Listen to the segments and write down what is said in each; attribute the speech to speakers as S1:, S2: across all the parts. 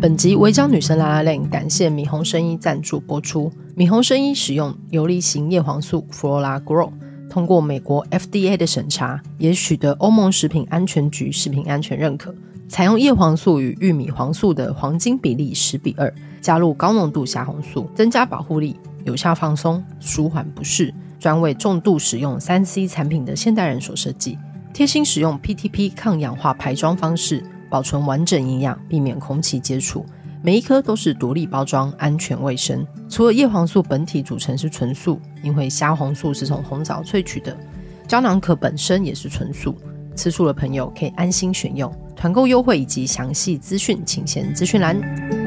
S1: 本集违章女生拉拉链感谢米红生衣赞助播出。米红生衣使用游离型叶黄素 Flora Grow，通过美国 FDA 的审查，也取得欧盟食品安全局食品安全认可。采用叶黄素与玉米黄素的黄金比例十比二，加入高浓度虾红素，增加保护力，有效放松，舒缓不适，专为重度使用三 C 产品的现代人所设计。贴心使用 PTP 抗氧化排装方式，保存完整营养，避免空气接触。每一颗都是独立包装，安全卫生。除了叶黄素本体组成是纯素，因为虾红素是从红枣萃取的，胶囊壳本身也是纯素。吃素的朋友可以安心选用。团购优惠以及详细资讯，请先资讯栏。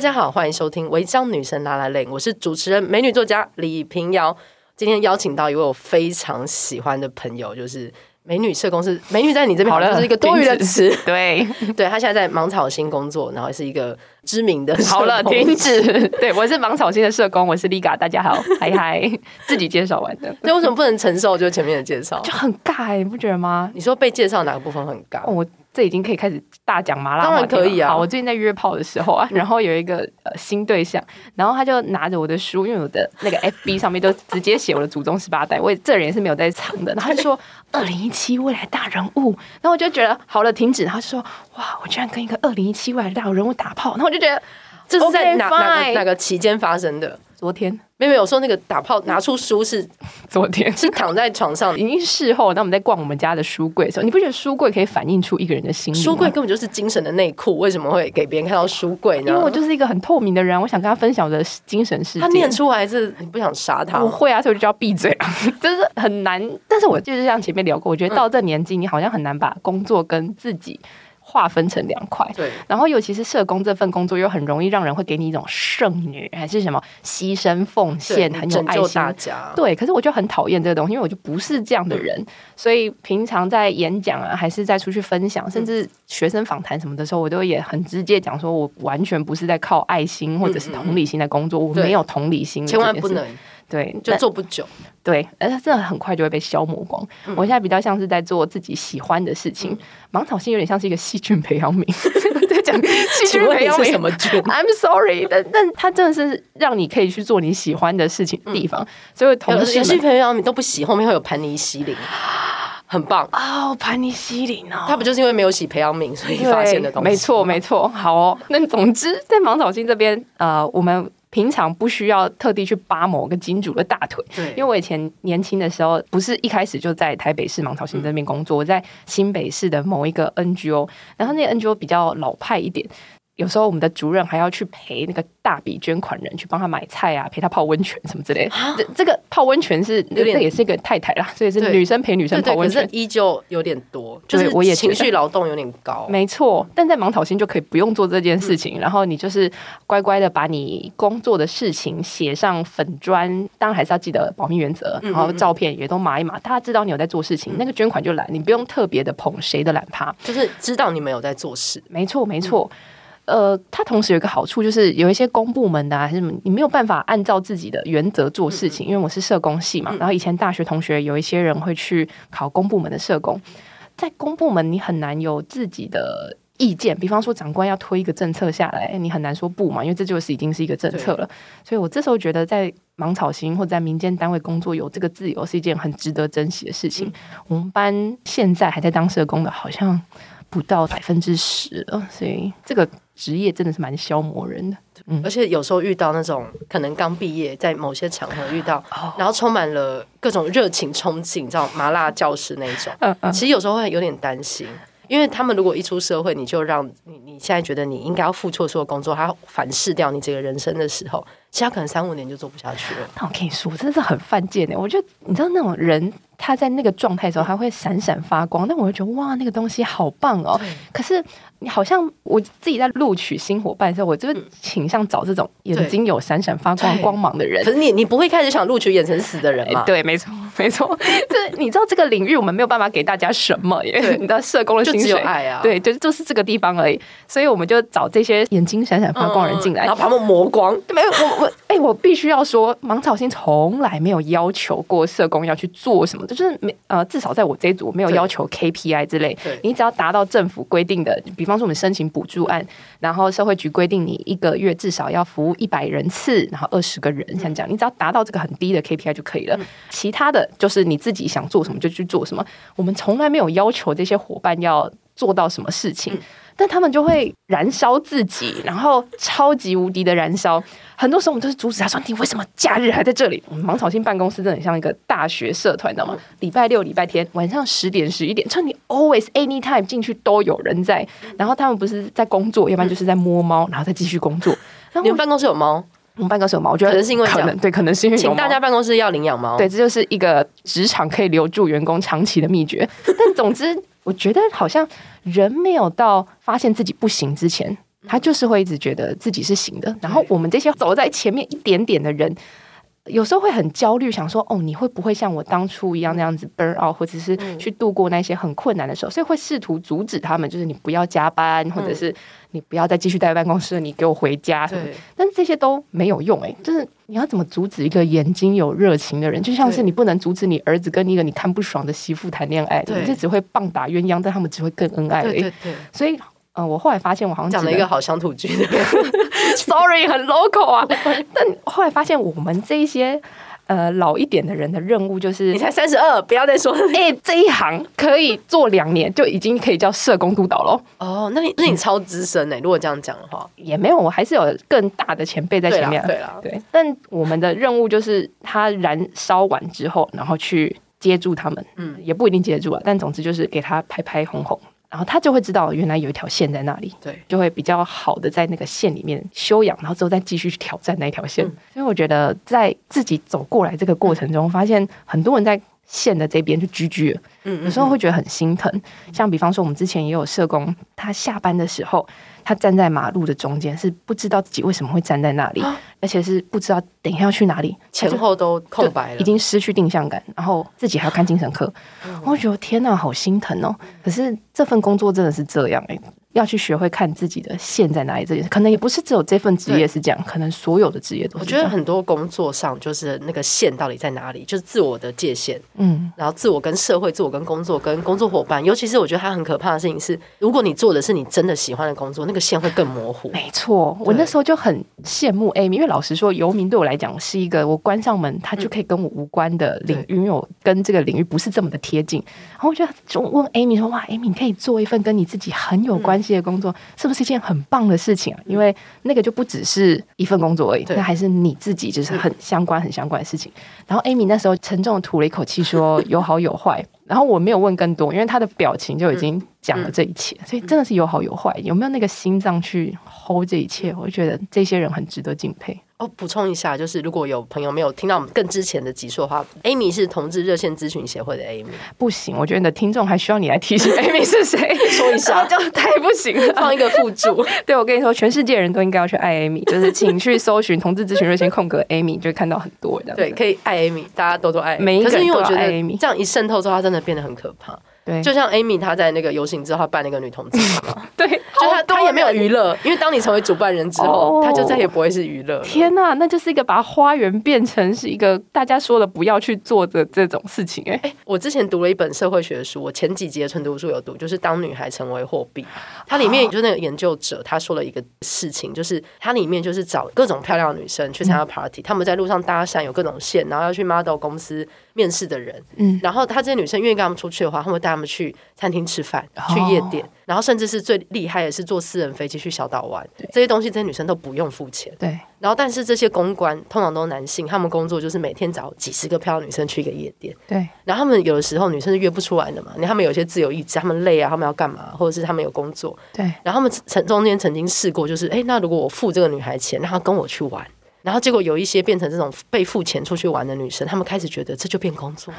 S1: 大家好，欢迎收听《违章女生 lalaLand》，我是主持人美女作家李平瑶。今天邀请到一位我非常喜欢的朋友，就是美女社工师。美女在你这边好像是一个多余的词，
S2: 对
S1: 对。她现在在芒草星工作，然后是一个知名的。
S2: 好了，停止。对，我是芒草星的社工，我是 Liga，大家好，嗨嗨，自己介绍完的。
S1: 那为什么不能承受就前面的介绍？
S2: 就很尬，你不觉得吗？
S1: 你说被介绍哪个部分很尬？
S2: 我。这已经可以开始大讲麻辣，
S1: 当然可以啊！
S2: 好，我最近在约炮的时候啊，然后有一个呃新对象，然后他就拿着我的书，因为我的 那个 FB 上面都直接写我的祖宗十八代，我这人也是没有在藏的。然后他就说 二零一七未来大人物，然后我就觉得好了，停止。然后就说哇，我居然跟一个二零一七未来大人物打炮，然后我就觉得这是在哪
S1: okay, 哪个哪个期间发生的？
S2: 昨天。
S1: 没有，有说那个打炮拿出书是
S2: 昨天，
S1: 是躺在床上，
S2: 已经事后。那我们在逛我们家的书柜的时候，你不觉得书柜可以反映出一个人的心理？
S1: 书柜根本就是精神的内裤，为什么会给别人看到书柜呢？
S2: 因为我就是一个很透明的人，我想跟他分享我的精神世界。
S1: 他念出来是你不想杀他？
S2: 我会啊，所以我就要闭嘴啊，就是很难。但是我就是像前面聊过，我觉得到这年纪，你好像很难把工作跟自己。划分成两块，
S1: 对，
S2: 然后尤其是社工这份工作，又很容易让人会给你一种圣女还是什么牺牲奉献，很有爱心，大家。对。可是我就很讨厌这个东西，因为我就不是这样的人，嗯、所以平常在演讲啊，还是在出去分享，甚至学生访谈什么的时候，我都也很直接讲说，我完全不是在靠爱心或者是同理心在工作，嗯嗯，我没有同理心，
S1: 千万不能。
S2: 对，
S1: 就做不久。
S2: 对，而且真的很快就会被消磨光。嗯、我现在比较像是在做自己喜欢的事情。芒、嗯、草星有点像是一个细菌培养皿，在讲 细菌培养皿什么菌？I'm sorry，但但它真的是让你可以去做你喜欢的事情的地方。嗯、所以同事
S1: 细菌培养皿都不洗，后面会有盘尼西林，很棒
S2: 哦，盘尼西林哦，
S1: 它不就是因为没有洗培养皿，所以发现的东西？
S2: 没错，没错。好哦，那总之在芒草星这边，呃，我们。平常不需要特地去扒某个金主的大腿，
S1: 对，
S2: 因为我以前年轻的时候，不是一开始就在台北市芒草心这边工作，我在新北市的某一个 NGO，然后那个 NGO 比较老派一点。有时候我们的主任还要去陪那个大笔捐款人去帮他买菜啊，陪他泡温泉什么之类的。这这个泡温泉是有点，这也是一个太太啦，所以是女生陪女生泡温泉，
S1: 依旧有点多，就是我也情绪劳动有点高。
S2: 没错，但在芒草心就可以不用做这件事情，嗯、然后你就是乖乖的把你工作的事情写上粉砖，当然还是要记得保密原则，然后照片也都码一码，大家知道你有在做事情，嗯、那个捐款就来，你不用特别的捧谁的懒趴，
S1: 就是知道你们有在做事。
S2: 没错，没错。嗯呃，它同时有一个好处，就是有一些公部门的啊，还是什么你没有办法按照自己的原则做事情，因为我是社工系嘛。然后以前大学同学有一些人会去考公部门的社工，在公部门你很难有自己的意见。比方说长官要推一个政策下来，你很难说不嘛，因为这就是已经是一个政策了。所以我这时候觉得，在芒草星或者在民间单位工作，有这个自由是一件很值得珍惜的事情。我们班现在还在当社工的，好像。不到百分之十了，所以这个职业真的是蛮消磨人的。嗯，
S3: 而且有时候遇到那种可能刚毕业，在某些场合遇到，
S2: 哦、
S3: 然后充满了各种热情憧憬，你知道麻辣教师那种，
S2: 嗯嗯，
S3: 其实有时候会有点担心。因为他们如果一出社会，你就让你你现在觉得你应该要付出所有工作，他要反噬掉你这个人生的时候，其实他可能三五年就做不下去了。
S2: 那我跟你说，我真的是很犯贱的。我觉得你知道那种人，他在那个状态的时候，他会闪闪发光。但我会觉得哇，那个东西好棒哦。可是。你好像我自己在录取新伙伴的时候，我就倾向找这种眼睛有闪闪发光光芒的人。
S3: 可是你你不会开始想录取眼神死的人吗？
S2: 对，没错，没错。就是你知道这个领域我们没有办法给大家什么，因为你的社工的薪水，爱啊。对，就就是这个地方而已。所以我们就找这些眼睛闪闪发光的人进来，
S3: 然后把他们磨光。
S2: 没有，我我哎，我必须要说，芒草心从来没有要求过社工要去做什么，就是没呃，至少在我这一组我没有要求 KPI 之类。你只要达到政府规定的，比方说我们申请补助案，然后社会局规定你一个月至少要服务一百人次，然后二十个人，像这样，你只要达到这个很低的 KPI 就可以了。其他的就是你自己想做什么就去做什么。我们从来没有要求这些伙伴要做到什么事情。但他们就会燃烧自己，然后超级无敌的燃烧。很多时候我们都是阻止他说：“你为什么假日还在这里？”我们芒草心办公室真的很像一个大学社团，你知道吗？礼拜六、礼拜天晚上十点、十一点，就你 always anytime 进去都有人在。然后他们不是在工作，要不然就是在摸猫，然后再继续工作。
S3: 你们办公室有猫？
S2: 我们办公室有猫，我觉得可能是因为可能对，可能是因为
S3: 请大家办公室要领养猫。
S2: 对，这就是一个职场可以留住员工长期的秘诀。但总之。我觉得好像人没有到发现自己不行之前，他就是会一直觉得自己是行的。然后我们这些走在前面一点点的人，有时候会很焦虑，想说：“哦，你会不会像我当初一样那样子 burn out，或者是去度过那些很困难的时候？”所以会试图阻止他们，就是你不要加班，或者是你不要再继续待办公室，你给我回家。对，但是这些都没有用诶，就是。你要怎么阻止一个眼睛有热情的人？就像是你不能阻止你儿子跟一个你看不爽的媳妇谈恋爱，你这只会棒打鸳鸯，但他们只会更恩爱而已。对对对。所以，嗯、呃，我后来发现，我好像讲
S3: 了一个好乡土剧，
S2: sorry，很 local 啊。但后来发现，我们这一些。呃，老一点的人的任务就是，
S3: 你才三十二，不要再说了。
S2: 哎、欸，这一行可以做两年，就已经可以叫社工督导了。
S3: 哦，那你那你超资深哎，如果这样讲的话，
S2: 也没有，我还是有更大的前辈在前面。
S3: 对了，对，
S2: 但我们的任务就是，他燃烧完之后，然后去接住他们。嗯，也不一定接住啊，但总之就是给他拍拍哄哄。然后他就会知道，原来有一条线在那里，对，就会比较好的在那个线里面休养，然后之后再继续去挑战那条线。嗯、所以我觉得，在自己走过来这个过程中，嗯、发现很多人在线的这边就居居了，嗯，有时候会觉得很心疼。嗯、像比方说，我们之前也有社工，他下班的时候。他站在马路的中间，是不知道自己为什么会站在那里，而且是不知道等一下要去哪里，
S3: 前后都空白了，
S2: 已经失去定向感，然后自己还要看精神科，我觉得天哪，好心疼哦。可是这份工作真的是这样哎。要去学会看自己的线在哪里，这件事可能也不是只有这份职业是这样，可能所有的职业都是。
S3: 我觉得很多工作上就是那个线到底在哪里，就是自我的界限。嗯，然后自我跟社会、自我跟工作、跟工作伙伴，尤其是我觉得它很可怕的事情是，如果你做的是你真的喜欢的工作，那个线会更模糊。
S2: 没错，我那时候就很羡慕 Amy，因为老实说，游民对我来讲是一个我关上门，他就可以跟我无关的领域，因为我跟这个领域不是这么的贴近。然后我就就问 Amy 说：“哇，Amy，你可以做一份跟你自己很有关系的工作。”是不是一件很棒的事情啊？因为那个就不只是一份工作而已，那还是你自己就是很相关、很相关的事情。然后 Amy 那时候沉重的吐了一口气，说：“ 有好有坏。”然后我没有问更多，因为他的表情就已经讲了这一切，所以真的是有好有坏。有没有那个心脏去 hold 这一切？我就觉得这些人很值得敬佩。
S3: 哦，补充一下，就是如果有朋友没有听到我们更之前的集数的话，Amy 是同志热线咨询协会的 Amy。
S2: 不行，我觉得你的听众还需要你来提醒 Amy 是谁，说一下，就太不行了。
S3: 放一个附注，
S2: 对，我跟你说，全世界人都应该要去爱 Amy，就是请去搜寻同志咨询热线空格 Amy，就会看到很多这样。
S3: 对，可以爱 Amy，大家多多爱。
S2: 每一个人都爱 Amy。可是因为我觉得
S3: 这样一渗透之后，它真的变得很可怕。对，就像 Amy，她在那个游行之后，她办那个女同志嘛。
S2: 对，
S3: 就她她也没有娱乐，因为当你成为主办人之后，她就再也不会是娱乐。
S2: 天呐，那就是一个把花园变成是一个大家说了不要去做的这种事情。哎哎，
S3: 我之前读了一本社会学的书，我前几集的纯读书有读，就是当女孩成为货币。它里面就是那个研究者他说了一个事情，就是它里面就是找各种漂亮的女生去参加 party，他们在路上搭讪有各种线，然后要去 model 公司面试的人，嗯，然后他这些女生愿意跟他们出去的话，他们会带他们们去餐厅吃饭、去夜店，然后甚至是最厉害的是坐私人飞机去小岛玩，这些东西这些女生都不用付钱。
S2: 对。
S3: 然后，但是这些公关通常都是男性，他们工作就是每天找几十个漂亮女生去一个夜店。
S2: 对。
S3: 然后他们有的时候女生是约不出来的嘛，你他们有些自由意志，他们累啊，他们要干嘛，或者是他们有工作。
S2: 对。
S3: 然后他们曾中间曾经试过，就是哎，那如果我付这个女孩钱，让她跟我去玩。然后结果有一些变成这种被付钱出去玩的女生，她们开始觉得这就变工作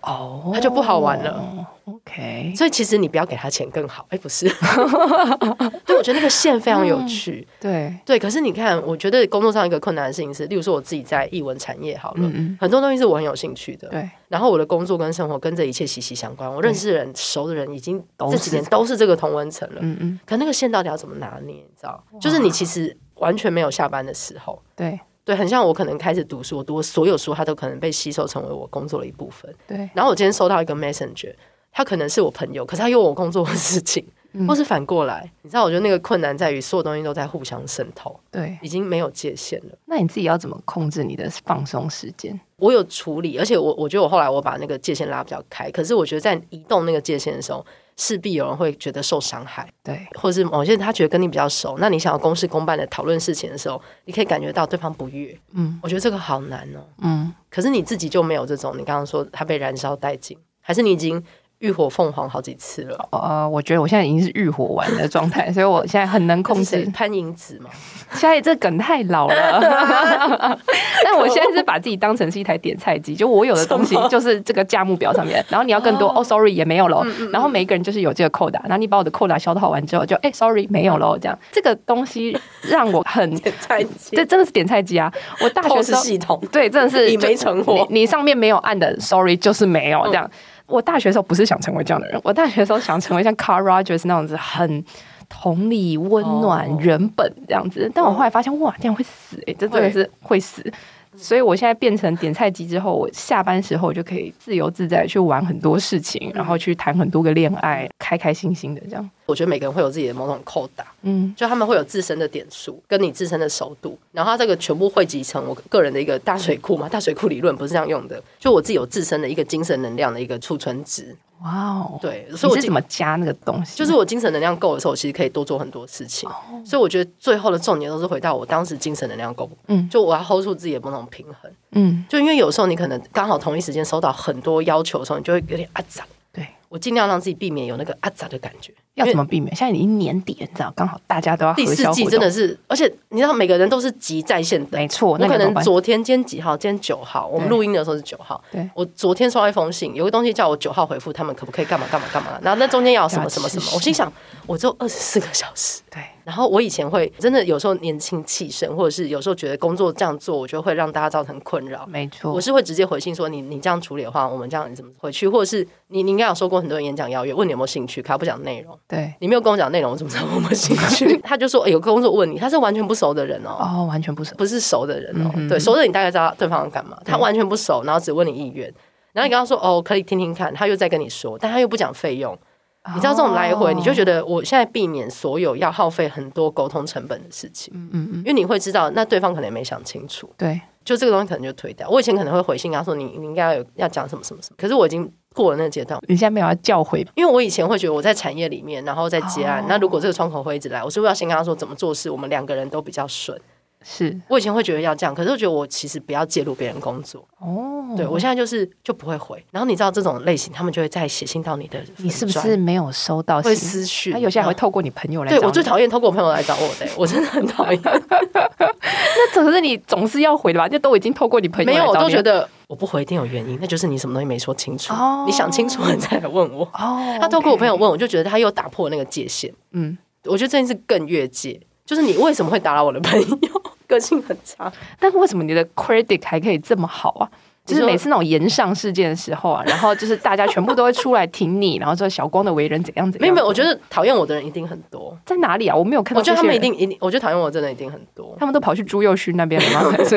S3: 哦，她就不好玩了。
S2: OK，
S3: 所以其实你不要给她钱更好。哎，不是，对，我觉得那个线非常有趣。嗯、
S2: 对
S3: 对，可是你看，我觉得工作上一个困难的事情是，例如说我自己在译文产业好了，嗯嗯很多东西是我很有兴趣的。
S2: 对，
S3: 然后我的工作跟生活跟这一切息息相关。我认识的人、熟的人已经这几年都是这个同温层了。嗯嗯，可那个线到底要怎么拿捏？你知道，就是你其实完全没有下班的时候。
S2: 对。
S3: 对，很像我可能开始读书，我读所有书，它都可能被吸收成为我工作的一部分。
S2: 对。
S3: 然后我今天收到一个 messenger，他可能是我朋友，可是他有我工作的事情，嗯、或是反过来，你知道，我觉得那个困难在于所有东西都在互相渗透，
S2: 对，
S3: 已经没有界限了。
S2: 那你自己要怎么控制你的放松时间？
S3: 我有处理，而且我我觉得我后来我把那个界限拉比较开，可是我觉得在移动那个界限的时候。势必有人会觉得受伤害，
S2: 对，
S3: 或者是某些人他觉得跟你比较熟，那你想要公事公办的讨论事情的时候，你可以感觉到对方不悦，嗯，我觉得这个好难哦，嗯，可是你自己就没有这种，你刚刚说他被燃烧殆尽，还是你已经？浴火凤凰好几次了。
S2: 呃，我觉得我现在已经是浴火完的状态，所以我现在很能控制。
S3: 潘迎紫嘛，
S2: 现在这梗太老了。但我现在是把自己当成是一台点菜机，就我有的东西就是这个价目表上面，然后你要更多哦，sorry 也没有了。然后每一个人就是有这个扣打，然后你把我的扣打消耗完之后，就哎，sorry 没有了。这样这个东西让我很
S3: 点菜机，
S2: 这真的是点菜机啊！我大学时候
S3: 系统
S2: 对，真的是
S3: 你没成活，
S2: 你上面没有按的，sorry 就是没有这样。我大学的时候不是想成为这样的人，我大学的时候想成为像 Carl Rogers 那样子很同理、温暖、人本这样子，但我后来发现，哇，这样会死诶、欸，这真的是会死。所以我现在变成点菜机之后，我下班时候我就可以自由自在去玩很多事情，然后去谈很多个恋爱，开开心心的这样。
S3: 我觉得每个人会有自己的某种扣打，嗯，就他们会有自身的点数，跟你自身的熟度，然后他这个全部汇集成我个人的一个大水库嘛，大水库理论不是这样用的，就我自己有自身的一个精神能量的一个储存值。
S2: 哇哦，
S3: 对，所以我
S2: 怎么加那个东西？
S3: 就是我精神能量够的时候，其实可以多做很多事情。所以我觉得最后的重点都是回到我当时精神能量够，嗯，就我要 hold 住自己的某种平衡，嗯，就因为有时候你可能刚好同一时间收到很多要求的时候，你就会有点阿杂。
S2: 对，
S3: 我尽量让自己避免有那个阿杂的感觉。
S2: 要怎么避免？现在已经年底了，你知道，刚好大家都要
S3: 第四季，真的是，而且你知道，每个人都是急在线的。
S2: 没错，
S3: 我可能昨天今天几号？今天九号，我们录音的时候是九号。对，我昨天收到一封信，有个东西叫我九号回复，他们可不可以干嘛干嘛干嘛？然后那中间要什么什么什么？我心想，我只有二十四个小时。
S2: 对。
S3: 然后我以前会真的有时候年轻气盛，或者是有时候觉得工作这样做，我觉得会让大家造成困扰。
S2: 没错，
S3: 我是会直接回信说，你你这样处理的话，我们这样你怎么回去？或者是你你应该有收过很多人演讲邀约，问你有没有兴趣，可他不讲内容。
S2: 对，
S3: 你没有跟我讲内容，我怎么知道我有没有兴趣？他就说，欸，有工作问你，他是完全不熟的人哦，
S2: 哦，完全不熟，
S3: 不是熟的人哦。对，熟的你大概知道对方要干嘛，他完全不熟，然后只问你意愿，然后你跟他说哦，可以听听看，他又在跟你说，但他又不讲费用。你知道这种来回，你就觉得我现在避免所有要耗费很多沟通成本的事情，嗯嗯嗯，因为你会知道，那对方可能也没想清楚，
S2: 对，
S3: 就这个东西可能就推掉。我以前可能会回信跟他说，你你应该要有要讲什么什么什么，可是我已经过了那个阶段，
S2: 你现在没有要教诲，
S3: 因为我以前会觉得我在产业里面，然后在接案，那如果这个窗口会一直来，我是不是要先跟他说怎么做事，我们两个人都比较顺。
S2: 是
S3: 我以前会觉得要这样，可是我觉得我其实不要介入别人工作哦。对我现在就是就不会回，然后你知道这种类型，他们就会再写信到你的，
S2: 你是不是没有收到
S3: 会私讯？
S2: 他有些还会透过你朋友来找
S3: 我最讨厌透过我朋友来找我的，我真的很讨厌。
S2: 那可是你总是要回的吧？就都已经透过你朋友，
S3: 没有，我都觉得我不回一定有原因，那就是你什么东西没说清楚。哦，你想清楚了再来问我。哦，他透过我朋友问，我就觉得他又打破那个界限。嗯，我觉得这件事更越界，就是你为什么会打扰我的朋友？个性很差，
S2: 但为什么你的 credit 还可以这么好啊？就是每次那种言上事件的时候啊，然后就是大家全部都会出来挺你，然后说小光的为人怎样怎样。
S3: 没有没有，我觉得讨厌我的人一定很多。
S2: 在哪里啊？我没有看到。
S3: 我觉得他们一定一定，我觉得讨厌我真的一定很多。
S2: 他们都跑去朱佑勋那边了吗？还是？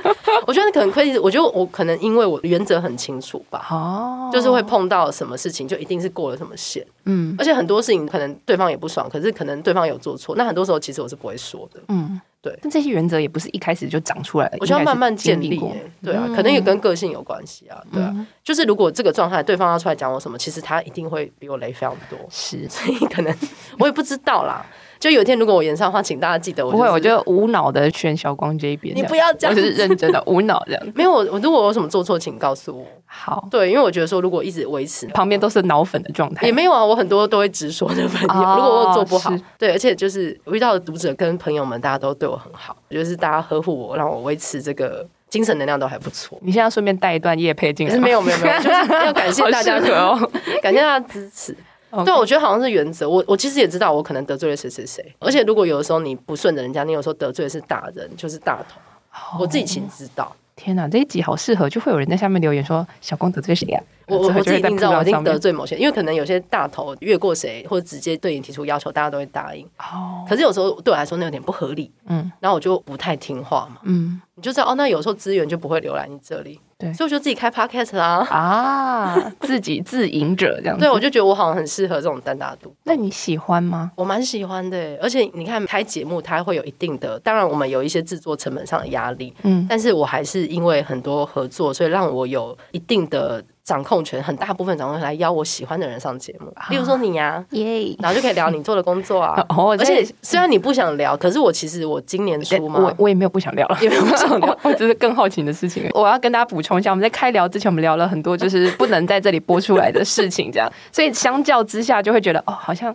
S3: 我觉得可能可以。我觉得我可能因为我原则很清楚吧。哦。就是会碰到什么事情，就一定是过了什么线。嗯。而且很多事情可能对方也不爽，可是可能对方有做错。那很多时候其实我是不会说的。嗯。对，
S2: 但这些原则也不是一开始就长出来的，
S3: 我需要慢慢建立。对啊，可能也跟个性有关系啊。对啊，就是如果这个状态对方要出来讲我什么，其实他一定会比我雷非常多。
S2: 是，
S3: 所以可能我也不知道啦。就有一天，如果我演唱的话，请大家记得我。
S2: 不会，我就无脑的选小光这一边。
S3: 你不要这样，
S2: 就是认真的无脑这样。
S3: 没有我，我如果有什么做错，请告诉我。
S2: 好，
S3: 对，因为我觉得说，如果一直维持
S2: 旁边都是脑粉的状态，
S3: 也没有啊。我很多都会直说的朋友，如果我做不好，对，而且就是我遇到的读者跟朋友们，大家都对我很好，就是大家呵护我，让我维持这个精神能量都还不错。
S2: 你现在顺便带一段业配进来，
S3: 没有没有没有，就是要感谢大家的 哦，感谢大家支持。对，我觉得好像是原则。我我其实也知道，我可能得罪了谁谁谁。而且如果有的时候你不顺着人家，你有时候得罪的是大人，就是大头。Oh. 我自己其实知道。
S2: 天哪，这一集好适合，就会有人在下面留言说：“小公子这是谁啊？”
S3: 我我我自己一定知道，我一定得罪某些，因为可能有些大头越过谁，或者直接对你提出要求，大家都会答应。哦。可是有时候对我来说，那有点不合理。嗯。然后我就不太听话嘛。嗯。你就知道哦，那有时候资源就不会流来你这里。对。所以我就自己开 podcast 啦。
S2: 啊。自己自营者这样子。
S3: 对，我就觉得我好像很适合这种单打独。
S2: 那你喜欢吗？
S3: 我蛮喜欢的，而且你看开节目，它会有一定的，当然我们有一些制作成本上的压力。嗯。但是我还是因为很多合作，所以让我有一定的。掌控权很大部分掌控权来邀我喜欢的人上节目，例如说你呀，耶，然后就可以聊你做的工作啊。哦而且虽然你不想聊，可是我其实我今年初嘛，
S2: 我我也没有不想聊了，也没有不想聊，我只是更好奇的事情。我要跟大家补充一下，我们在开聊之前，我们聊了很多就是不能在这里播出来的事情，这样，所以相较之下就会觉得哦，好像。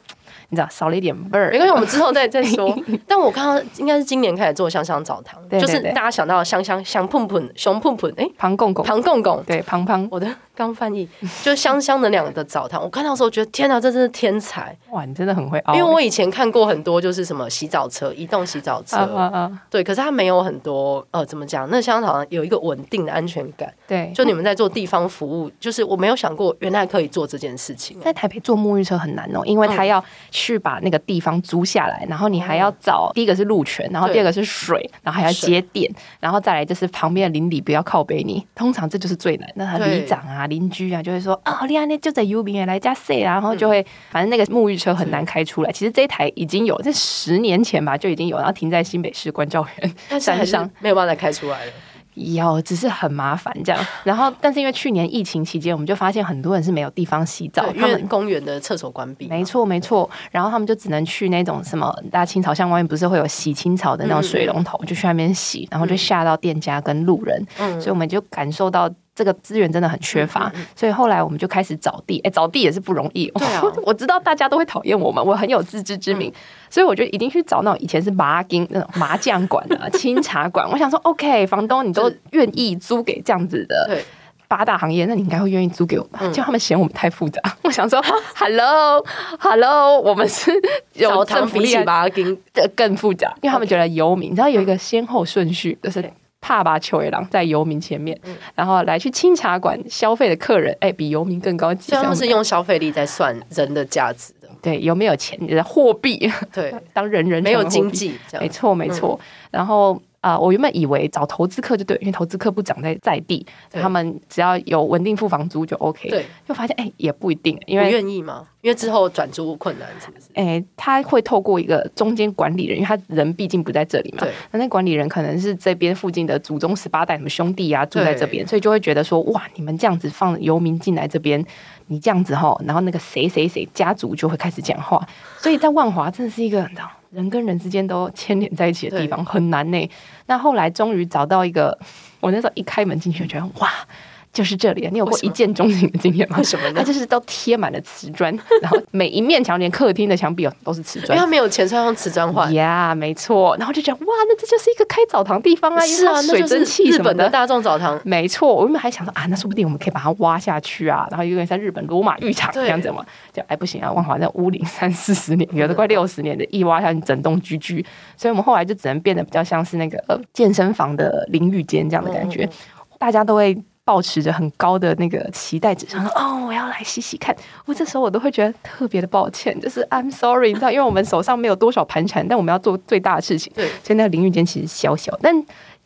S2: 你知道少了一点味儿，没关系，我们之后再再说。但我刚刚应该是今年开始做香香澡堂，就是大家想到香香香喷喷熊喷喷，哎，庞公公庞公公，对庞庞，我的刚翻译就是香香的两个的澡堂。我看到的时候觉得天哪，这真是天才哇！你真的很会，
S3: 因为我以前看过很多就是什么洗澡车，移动洗澡车，对，可是它没有很多呃，怎么讲？那香香澡堂有一个稳定的安全感，对，就你们在做地方服务，就是我没有想过原来可以做这件事情。
S2: 在台北做沐浴车很难哦，因为它要。去把那个地方租下来，然后你还要找第一个是路权，然后第二个是水，然后还要接电，然后再来就是旁边的邻里不要靠北你。通常这就是最难。那里长啊、邻居啊就会说啊，厉害，那就在有名的来家塞，然后就会反正那个沐浴车很难开出来。其实这一台已经有，在十年前吧就已经有，然后停在新北市关教园山上，
S3: 没有办法再开出来了。
S2: 有，只是很麻烦这样。然后，但是因为去年疫情期间，我们就发现很多人是没有地方洗澡，
S3: 因为公园的厕所关闭。
S2: 没错，没错。然后他们就只能去那种什么大清草巷外面，不是会有洗青草的那种水龙头，就去那边洗，然后就吓到店家跟路人。嗯，所以我们就感受到。这个资源真的很缺乏，所以后来我们就开始找地。哎，找地也是不容易。对啊，我知道大家都会讨厌我们，我很有自知之明，嗯、所以我就一定去找那种以前是麻金那种麻将馆啊、清茶馆。我想说，OK，房东你都愿意租给这样子的八大行业，那你应该会愿意租给我们。就他们嫌我们太复杂。我想说，Hello，Hello，我们是有政府比麻金的更复杂，因为他们觉得游民，你知道有一个先后顺序，就是。怕把球野狼在游民前面，嗯、然后来去清茶馆消费的客人，哎、欸，比游民更高级。
S3: 他们是用消费力在算人的价值的，
S2: 对，有没有钱？你的货币，
S3: 对，
S2: 当人人
S3: 没有经济，
S2: 没错没错。嗯、然后。啊、呃，我原本以为找投资客就对，因为投资客不长在在地，他们只要有稳定付房租就 OK。对，就发现哎、欸，也不一定，因为
S3: 愿意吗？因为之后转租困难是不是？
S2: 哎、欸，他会透过一个中间管理人，因为他人毕竟不在这里嘛。那管理人可能是这边附近的祖宗十八代什么兄弟啊住在这边，所以就会觉得说哇，你们这样子放游民进来这边，你这样子哈，然后那个谁谁谁家族就会开始讲话，所以在万华真的是一个。人跟人之间都牵连在一起的地方很难呢。那后来终于找到一个，我那时候一开门进去，觉得哇。就是这里，你有过一见钟情的经验吗？什么？它就是都贴满了瓷砖，然后每一面墙连客厅的墙壁哦都是瓷砖，因为
S3: 它没有钱，所以用瓷砖换。
S2: 呀，没错。然后就讲哇，那这就是一个开澡堂地方啊，
S3: 是啊，
S2: 水蒸气什么的，日本
S3: 的大众澡堂。
S2: 没错，我原本还想说啊，那说不定我们可以把它挖下去啊，然后有点像日本罗马浴场这样子嘛。就哎不行啊，万华在屋龄三四十年，有的快六十年的，一挖下去整栋居居，所以我们后来就只能变得比较像是那个呃健身房的淋浴间这样的感觉，大家都会。抱持着很高的那个期待值，想说哦，我要来洗洗看。我这时候我都会觉得特别的抱歉，就是 I'm sorry，你知道，因为我们手上没有多少盘缠，但我们要做最大的事情。对，所以那个淋浴间其实小小，但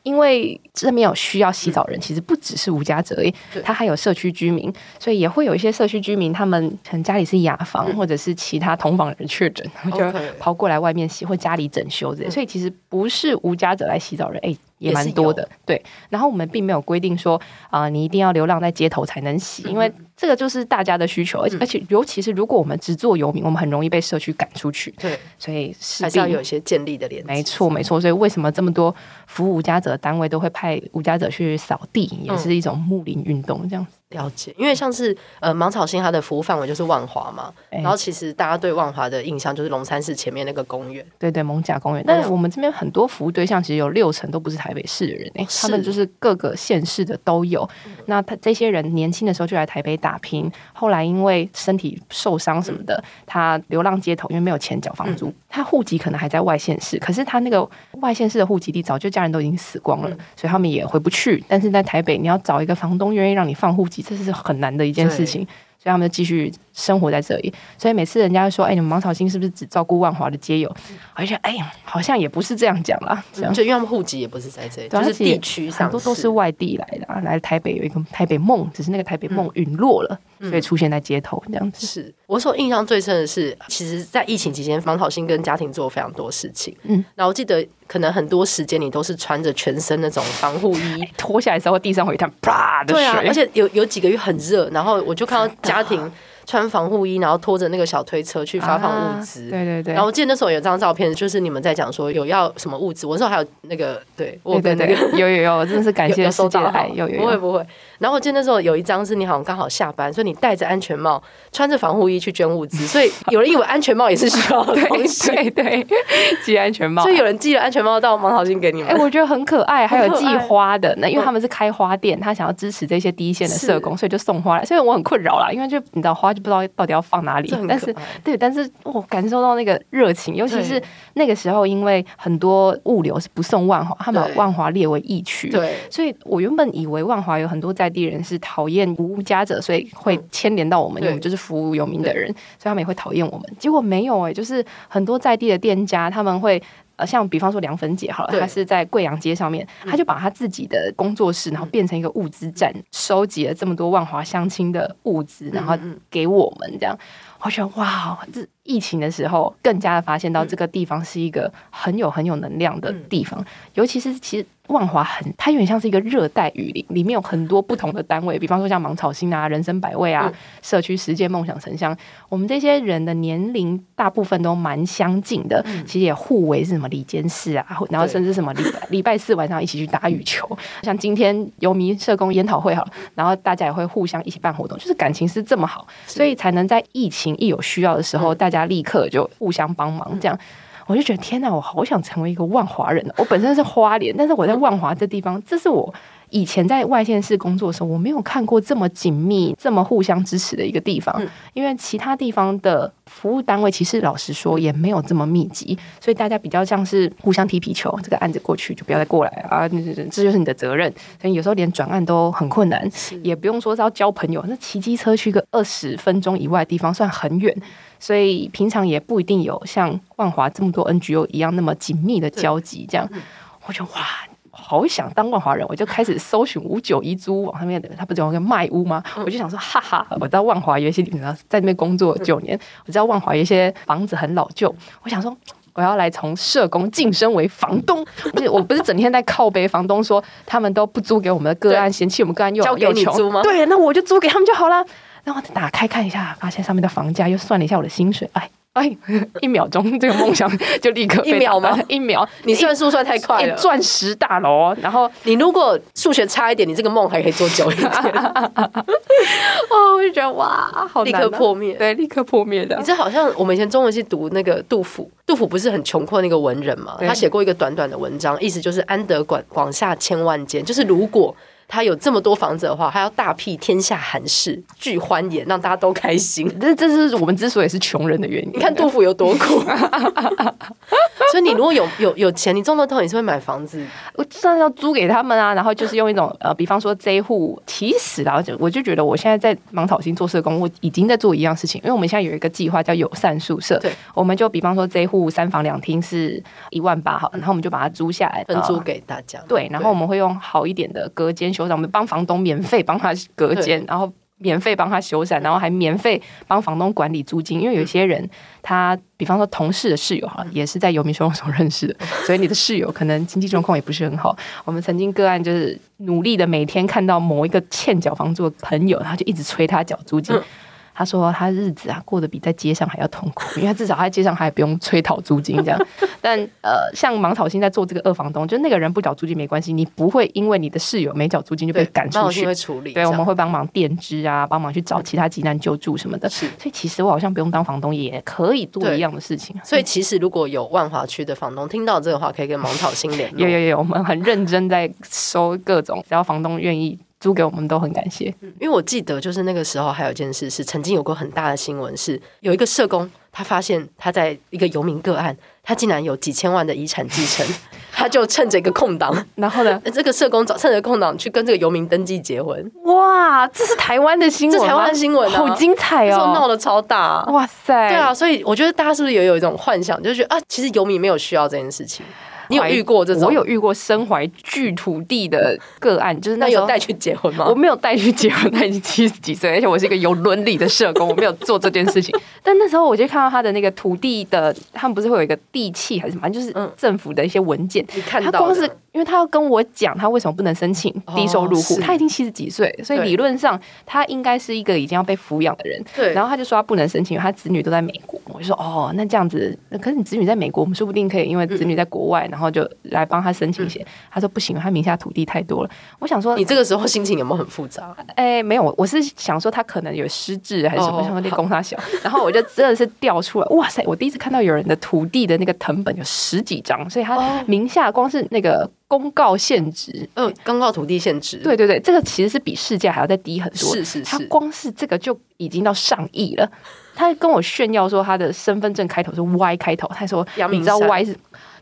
S2: 因为这边有需要洗澡人，其实不只是无家者，他还有社区居民，所以也会有一些社区居民，他们可能家里是雅房，或者是其他同房人确诊，就跑过来外面洗，或家里整修这些，所以其实不是无家者来洗澡人，哎。也蛮多的，对。然后我们并没有规定说啊、呃，你一定要流浪在街头才能洗，因为这个就是大家的需求，而且而且尤其是如果我们只做游民，我们很容易被社区赶出去。对，所以
S3: 还是要有一些建立的联系。
S2: 没错，没错。所以为什么这么多服务无家者单位都会派无家者去扫地，也是一种睦邻运动这样子。
S3: 了解，因为像是呃芒草心，它的服务范围就是万华嘛，然后其实大家对万华的印象就是龙山寺前面那个公园，
S2: 对对，蒙甲公园。但是我们这边很多服务对象，其实有六成都不是台北市的人，哎，他们就是各个县市的都有。那他这些人年轻的时候就来台北打拼，后来因为身体受伤什么的，他流浪街头，因为没有钱缴房租，他户籍可能还在外县市，可是他那个外县市的户籍地早就家人都已经死光了，所以他们也回不去。但是在台北，你要找一个房东愿意让你放户籍。这是很难的一件事情，所以他们就继续生活在这里。所以每次人家说：“哎，你们芒草心是不是只照顾万华的街友？”而且，哎呀，好像也不是这样讲啦。这样，
S3: 就因为他们户籍也不是在这里，就是地区上
S2: 很多都是外地来的，啊，来台北有一个台北梦，只是那个台北梦陨落了。所以出现在街头这样子，
S3: 是我所印象最深的是，其实，在疫情期间，芒草心跟家庭做了非常多事情。嗯，那我记得可能很多时间你都是穿着全身那种防护衣，
S2: 脱下来之后地上会一滩啪的水。
S3: 对啊，而且有有几个月很热，然后我就看到家庭。穿防护衣，然后拖着那个小推车去发放物资。啊、对对对。然后我记得那时候有张照片，就是你们在讲说有要什么物资。我那时候还有那个，对我跟那个
S2: 有有有，真的是感谢收到爱，有有，有，
S3: 不会不会。然后我记得那时候有一张是你好像刚好下班，所以你戴着安全帽，穿着防护衣去捐物资。所以有人以为安全帽也是需要的东西，
S2: 对对，对，寄安全帽。
S3: 所以有人寄了安全帽到芒草心给你们。
S2: 哎，我觉得很可爱，还有寄花的。那因为他们是开花店，他想要支持这些第一线的社工，所以就送花来。所以我很困扰啦，因为就你知道花就不知道到底要放哪里，但是对，但是我感受到那个热情，尤其是那个时候，因为很多物流是不送万华，他们把万华列为疫区，对，所以我原本以为万华有很多在地人是讨厌无家者，所以会牵连到我们，因为我们就是服务有名的人，所以他们也会讨厌我们。结果没有哎、欸，就是很多在地的店家，他们会。呃，像比方说凉粉姐好了，她是在贵阳街上面，她就把她自己的工作室，然后变成一个物资站，收集了这么多万华乡亲的物资，然后给我们这样。我觉得哇，这疫情的时候更加的发现到这个地方是一个很有很有能量的地方，尤其是其实。万华很，它有点像是一个热带雨林，里面有很多不同的单位，比方说像芒草心啊、人生百味啊、社区实践梦想城乡，我们这些人的年龄大部分都蛮相近的，其实也互为是什么里监事啊，然后甚至什么礼 礼拜四晚上一起去打羽球，像今天游民社工研讨会好了，然后大家也会互相一起办活动，就是感情是这么好，所以才能在疫情一有需要的时候，大家立刻就互相帮忙这样。我就觉得天哪，我好想成为一个万华人。我本身是花莲，但是我在万华这地方，这是我以前在外县市工作的时候，我没有看过这么紧密、这么互相支持的一个地方。因为其他地方的服务单位，其实老实说也没有这么密集，所以大家比较像是互相踢皮球。这个案子过去就不要再过来啊，这就是你的责任。所以有时候连转案都很困难，也不用说是要交朋友，那骑机车去个二十分钟以外的地方算很远。所以平常也不一定有像万华这么多 NGO 一样那么紧密的交集，这样，我就哇，好想当万华人，我就开始搜寻五九一租网上面的，他不是有个卖屋吗？我就想说，哈哈，我知道万华有一些，你知道，在那边工作九年，我知道万华有一些房子很老旧，我想说，我要来从社工晋升为房东，不是，我不是整天在靠背房东说他们都不租给我们的个案，嫌弃我们个案又又穷，对，那我就租给他们就好了。然后打开看一下，发现上面的房价，又算了一下我的薪水，哎哎，一秒钟 这个梦想 就立刻
S3: 一秒吗？
S2: 一秒，
S3: 你算数算太快了。
S2: 钻石大楼，然后
S3: 你如果数学差一点，你这个梦还可以做久一点。
S2: 哦，我就觉得哇，好
S3: 立刻破灭，
S2: 对，立刻破灭的。
S3: 你这好像我们以前中文系读那个杜甫，杜甫不是很穷困那个文人嘛？他写过一个短短的文章，意思就是安得广广厦千万间，就是如果。他有这么多房子的话，他要大辟天下寒士，俱欢颜，让大家都开心。
S2: 这这是我们之所以是穷人的原因。
S3: 你看杜甫有多苦，所以你如果有有有钱，你中乐透你是会买房子，
S2: 我当然要租给他们啊。然后就是用一种呃，比方说这一户，其实啊，就我就觉得我现在在芒草心做社工，我已经在做一样事情，因为我们现在有一个计划叫友善宿舍，
S3: 对，
S2: 我们就比方说这一户三房两厅是一万八好，然后我们就把它租下来，
S3: 分租给大家。
S2: 对，然后我们会用好一点的隔间。修我们帮房东免费帮他隔间，然后免费帮他修缮，然后还免费帮房东管理租金。因为有些人，他比方说同事的室友哈，也是在游民收容所认识的，所以你的室友可能经济状况也不是很好。我们曾经个案就是努力的每天看到某一个欠缴房租的朋友，他就一直催他缴租金。他说他日子啊过得比在街上还要痛苦，因为至少他在街上还不用催讨租金这样。但呃，像芒草心在做这个二房东，就那个人不缴租金没关系，你不会因为你的室友没缴租金就被赶出去。
S3: 会处理。
S2: 对，我们会帮忙垫资啊，帮忙去找其他急难救助什么的。是，所以其实我好像不用当房东也可以做一样的事情。
S3: 所以其实如果有万华区的房东听到这个话，可以跟芒草心联络。
S2: 有有有，我们很认真在收各种，只要房东愿意。租给我们都很感谢，
S3: 因为我记得就是那个时候还有一件事是曾经有过很大的新闻，是有一个社工他发现他在一个游民个案，他竟然有几千万的遗产继承，他就趁着一个空档，然后呢，这个社工找趁着空档去跟这个游民登记结婚。
S2: 哇，这是台湾的新闻，
S3: 这台湾新闻、啊、
S2: 好精彩哦，
S3: 闹得超大、啊，
S2: 哇塞，
S3: 对啊，所以我觉得大家是不是也有一种幻想，就是觉得啊，其实游民没有需要这件事情。你有遇过这种？
S2: 我有遇过身怀巨土地的个案，就是那
S3: 有带去结婚吗？
S2: 我没有带去结婚，他已经七十几岁，而且我是一个有伦理的社工，我没有做这件事情。但那时候我就看到他的那个土地的，他们不是会有一个地契还是什么，就是政府的一些文件。
S3: 你看到
S2: 他光是因为他要跟我讲他为什么不能申请低收入户，他已经七十几岁，所以理论上他应该是一个已经要被抚养的人。对。然后他就说他不能申请，因为他子女都在美国。我就说哦，那这样子，可是你子女在美国，我们说不定可以，因为子女在国外，然后就来帮。他申请一些，他说不行，他名下土地太多了。我想说，
S3: 你这个时候心情有没有很复杂？
S2: 哎、欸，没有，我是想说他可能有失智还是什么，想说你供他小。然后我就真的是调出来，哇塞！我第一次看到有人的土地的那个藤本有十几张，所以他名下光是那个公告限值，
S3: 嗯，公告土地限值，
S2: 对对对，这个其实是比市价还要再低很多。
S3: 是是是，
S2: 他光是这个就已经到上亿了。他跟我炫耀说他的身份证开头是 Y 开头，他说你知道 Y 是。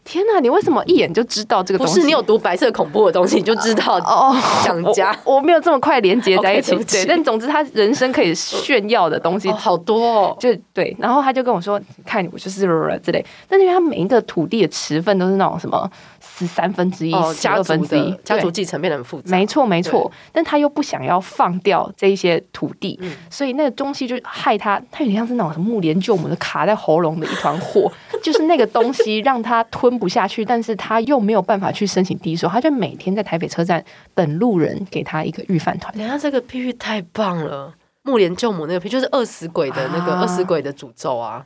S2: 天哪！你为什么一眼就知道这个东西？
S3: 不是你有读白色恐怖的东西，你就知道哦。蒋家，
S2: 我没有这么快连接在一起。对，但总之他人生可以炫耀的东西
S3: 好多哦。
S2: 就对，然后他就跟我说：“看我就是之类。”但是因为他每一个土地的持份都是那种什么十三分之一、十二分之一，
S3: 家族继承变得很复杂。
S2: 没错，没错。但他又不想要放掉这一些土地，所以那个东西就害他，他有点像是那种什么目连救母的卡在喉咙的一团火，就是那个东西让他吞。不下去，但是他又没有办法去申请低收，他就每天在台北车站等路人给他一个御饭团。
S3: 等下这个譬喻太棒了，木莲救母那个譬喻就是饿死鬼的那个饿死鬼的诅咒啊，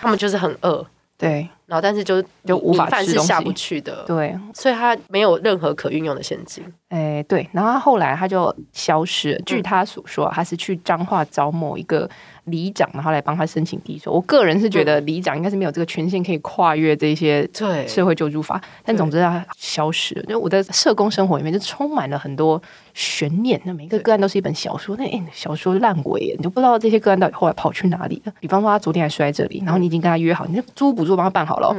S3: 他们就是很饿，
S2: 对，
S3: 然后但是就
S2: 就无法吃东西，
S3: 是下不去的，
S2: 对，
S3: 所以他没有任何可运用的现金。
S2: 哎、欸，对，然后他后来他就消失了。据他所说，他是去彰化找某一个。里长，然后来帮他申请低收。我个人是觉得里长应该是没有这个权限可以跨越这些社会救助法。但总之他消失了。因为我的社工生活里面就充满了很多悬念。那每一个个案都是一本小说，那哎，小说烂尾，你就不知道这些个案到底后来跑去哪里了。比方说他昨天还睡在这里，然后你已经跟他约好，你就租补助帮他办好了，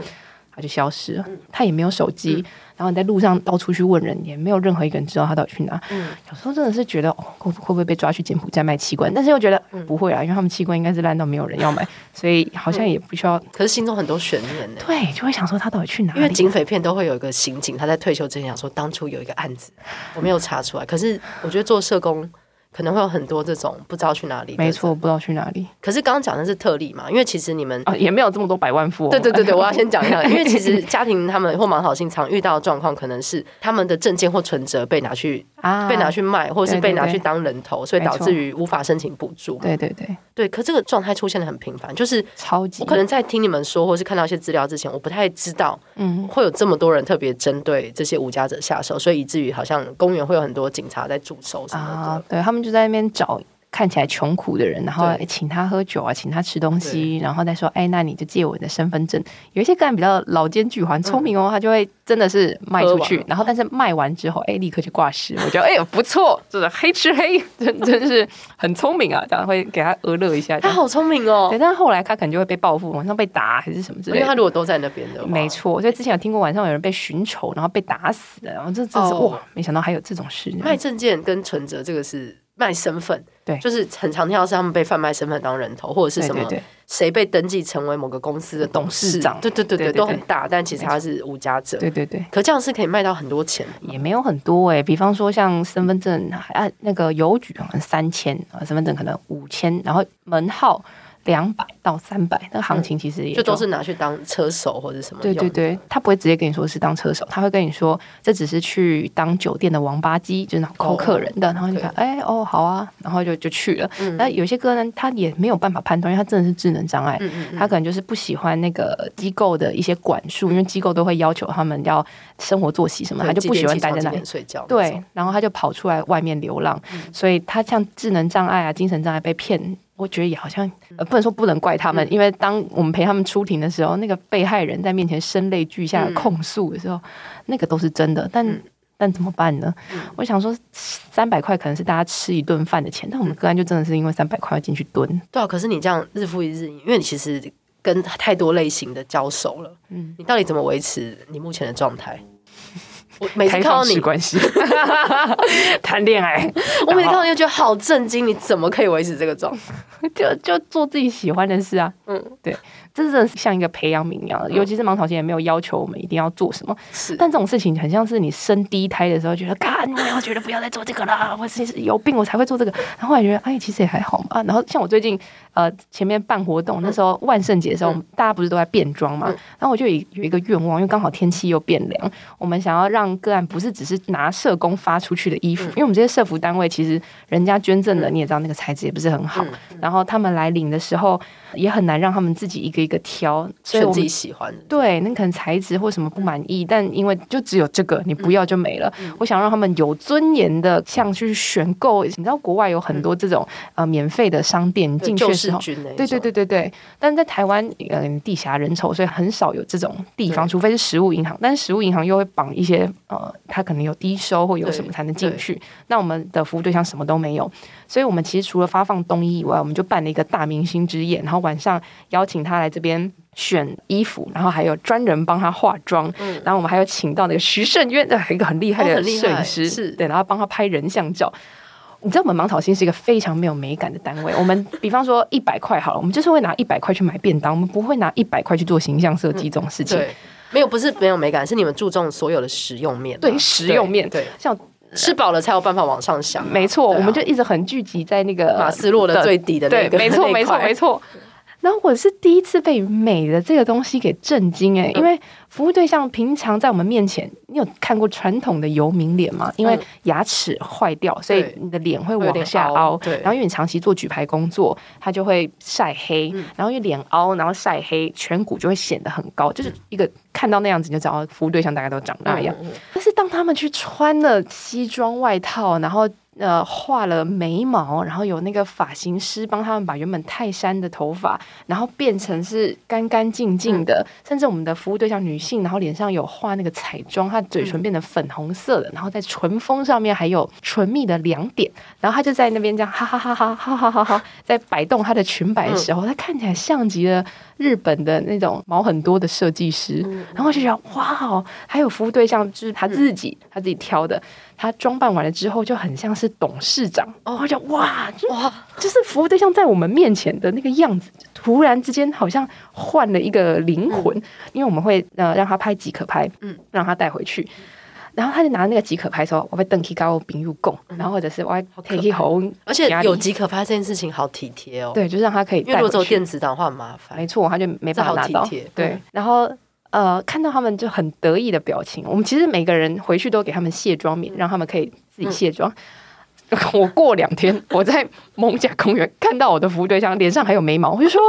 S2: 他就消失了。他也没有手机。然后你在路上到处去问人，也没有任何一个人知道他到底去哪。嗯，有时候真的是觉得，哦，会会不会被抓去柬埔寨卖器官？但是又觉得不会啊，因为他们器官应该是烂到没有人要买，所以好像也不需要。
S3: 可是心中很多悬念呢。
S2: 对，就会想说他到底去哪？
S3: 因为警匪片都会有一个刑警，他在退休之前想说，当初有一个案子我没有查出来。可是我觉得做社工。可能会有很多这种不知道去哪里，
S2: 没错，不知道去哪里。
S3: 可是刚刚讲的是特例嘛，因为其实你们
S2: 啊也没有这么多百万富翁。
S3: 对对对对，我要先讲一下，因为其实家庭他们或蛮好心常遇到的状况，可能是他们的证件或存折被拿去啊被拿去卖，或者是被拿去当人头，所以导致于无法申请补助。
S2: 对对对
S3: 对，可这个状态出现的很频繁，就是
S2: 超级。
S3: 我可能在听你们说，或是看到一些资料之前，我不太知道，嗯，会有这么多人特别针对这些无家者下手，所以以至于好像公园会有很多警察在驻守什么的。
S2: 对他们就在那边找。看起来穷苦的人，然后请他喝酒啊，请他吃东西，然后再说，哎，那你就借我的身份证。有一些个人比较老奸巨猾、聪明哦，他就会真的是卖出去，然后但是卖完之后，哎，立刻就挂失。我觉得，哎呦，不错，就是黑吃黑，真真是很聪明啊，这样会给他讹乐一下。
S3: 他好聪明哦，
S2: 对，但是后来他可能就会被报复，晚上被打还是什么之类的。
S3: 因为他如果都在那边的，
S2: 没错。所以之前有听过晚上有人被寻仇，然后被打死的，然后这这是哇，没想到还有这种事。
S3: 卖证件跟存折这个是。卖身份，
S2: 对，
S3: 就是很常听到是他们被贩卖身份当人头，或者是什么谁被登记成为某个公司的董事长，对对对对，都很大，但其实他是无家者，
S2: 对对对。
S3: 可这样是可以卖到很多钱，
S2: 也没有很多哎。比方说像身份证啊，那个邮局好像三千啊，身份证可能五千，然后门号。两百到三百，那个行情其实也就，
S3: 就都是拿去当车手或者什么。
S2: 对对对，他不会直接跟你说是当车手，他会跟你说这只是去当酒店的王八鸡，就是那种抠客人的。哦、然后你看，哎哦，好啊，然后就就去了。那、嗯、有些歌呢他也没有办法判断，因为他真的是智能障碍，他可能就是不喜欢那个机构的一些管束，因为机构都会要求他们要生活作息什么，他就不喜欢待在那里
S3: 睡觉。
S2: 对，然后他就跑出来外面流浪，嗯、所以他像智能障碍啊、精神障碍被骗。我觉得也好像，呃，不能说不能怪他们，嗯、因为当我们陪他们出庭的时候，那个被害人在面前声泪俱下的控诉的时候，嗯、那个都是真的。但、嗯、但怎么办呢？嗯、我想说，三百块可能是大家吃一顿饭的钱，但我们个案就真的是因为三百块要进去蹲。
S3: 对啊，可是你这样日复一日，因为你其实跟太多类型的交手了，嗯，你到底怎么维持你目前的状态？我每次看到你
S2: 关系 谈恋爱，
S3: 我每次看到你就觉得好震惊，你怎么可以维持这个状态？
S2: 就就做自己喜欢的事啊，嗯，对。这真的是像一个培养皿一样的，尤其是芒草心也没有要求我们一定要做什么。是，但这种事情很像是你生第一胎的时候，觉得，干，我要觉得不要再做这个了，我是有病我才会做这个。然后后来觉得，哎，其实也还好嘛。然后像我最近，呃，前面办活动，那时候万圣节的时候，嗯、大家不是都在变装嘛？嗯、然后我就有有一个愿望，因为刚好天气又变凉，我们想要让个案不是只是拿社工发出去的衣服，嗯、因为我们这些社服单位其实人家捐赠的，你也知道那个材质也不是很好，嗯、然后他们来领的时候。也很难让他们自己一个一个挑，
S3: 所以我自己喜欢的。
S2: 对，那可能材质或什么不满意，但因为就只有这个，你不要就没了。嗯、我想让他们有尊严的，像去选购。你知道国外有很多这种、嗯、呃免费的商店，进去的时候，对对对对对。但是在台湾，嗯，地狭人稠，所以很少有这种地方，除非是食物银行。但是食物银行又会绑一些呃，他可能有低收或有什么才能进去。那我们的服务对象什么都没有。所以，我们其实除了发放冬衣以外，我们就办了一个大明星之夜，然后晚上邀请他来这边选衣服，然后还有专人帮他化妆。嗯，然后我们还有请到那个徐胜渊，一个很厉害的摄影师，是对，然后帮他拍人像照。你知道，我们芒草心是一个非常没有美感的单位。我们 比方说一百块好了，我们就是会拿一百块去买便当，我们不会拿一百块去做形象设计这种事情。
S3: 对，没有，不是没有美感，是你们注重所有的实用面。
S2: 对，实用面，对，像。
S3: 吃饱了才有办法往上想，
S2: 没错，我们就一直很聚集在那个
S3: 马斯洛的最底的那个，
S2: 没错，没错，没错。然后我是第一次被美的这个东西给震惊哎，因为服务对象平常在我们面前，你有看过传统的游民脸吗？因为牙齿坏掉，所以你的脸会往下凹。对，然后因为你长期做举牌工作，它就会晒黑。然后因为脸凹，然后晒黑，颧骨就会显得很高，就是一个看到那样子你就知道服务对象大概都长那样。但是当他们去穿了西装外套，然后。呃，画了眉毛，然后有那个发型师帮他们把原本泰山的头发，然后变成是干干净净的。嗯、甚至我们的服务对象女性，然后脸上有画那个彩妆，她嘴唇变得粉红色的，然后在唇峰上面还有唇蜜的两点，然后她就在那边这样哈哈哈哈哈哈哈哈，在摆动她的裙摆的时候，她看起来像极了日本的那种毛很多的设计师。然后就觉得哇哦，还有服务对象就是他自己，他自己挑的。他装扮完了之后就很像是董事长哦，我就哇哇，就是服务对象在我们面前的那个样子，突然之间好像换了一个灵魂。嗯、因为我们会呃让他拍即可拍，嗯，让他带回去，然后他就拿那个即可拍说：“我被登 K 高饼入供，然后或者是我要可以红，
S3: 而且有即可拍这件事情好体贴哦。
S2: 对，就是让他可以带，因为如果
S3: 做电子档的话很麻烦，
S2: 没错，他就没办法拿到。对，然后。呃，看到他们就很得意的表情。我们其实每个人回去都给他们卸妆棉，让他们可以自己卸妆。嗯、我过两天我在艋舺公园看到我的服务对象脸上还有眉毛，我就说：“